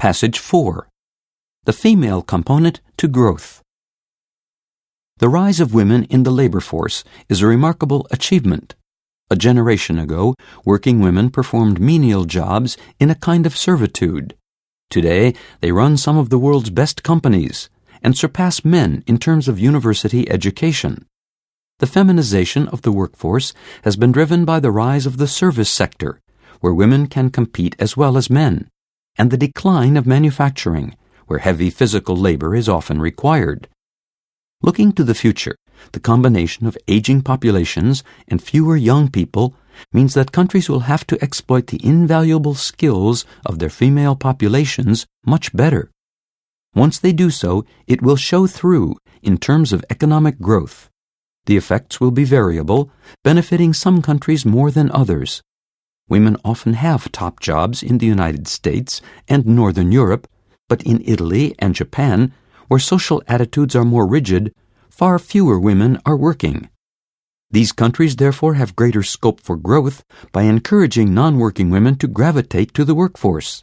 Passage 4 The Female Component to Growth. The rise of women in the labor force is a remarkable achievement. A generation ago, working women performed menial jobs in a kind of servitude. Today, they run some of the world's best companies and surpass men in terms of university education. The feminization of the workforce has been driven by the rise of the service sector, where women can compete as well as men and the decline of manufacturing, where heavy physical labor is often required. Looking to the future, the combination of aging populations and fewer young people means that countries will have to exploit the invaluable skills of their female populations much better. Once they do so, it will show through in terms of economic growth. The effects will be variable, benefiting some countries more than others. Women often have top jobs in the United States and Northern Europe, but in Italy and Japan, where social attitudes are more rigid, far fewer women are working. These countries therefore have greater scope for growth by encouraging non working women to gravitate to the workforce.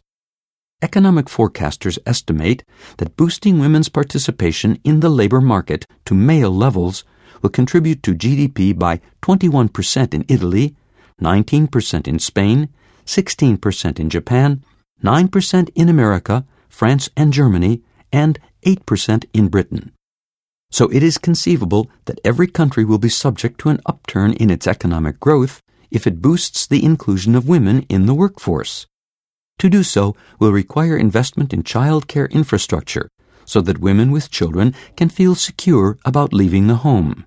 Economic forecasters estimate that boosting women's participation in the labor market to male levels will contribute to GDP by 21% in Italy 19% in Spain, 16% in Japan, 9% in America, France and Germany, and 8% in Britain. So it is conceivable that every country will be subject to an upturn in its economic growth if it boosts the inclusion of women in the workforce. To do so will require investment in childcare infrastructure so that women with children can feel secure about leaving the home.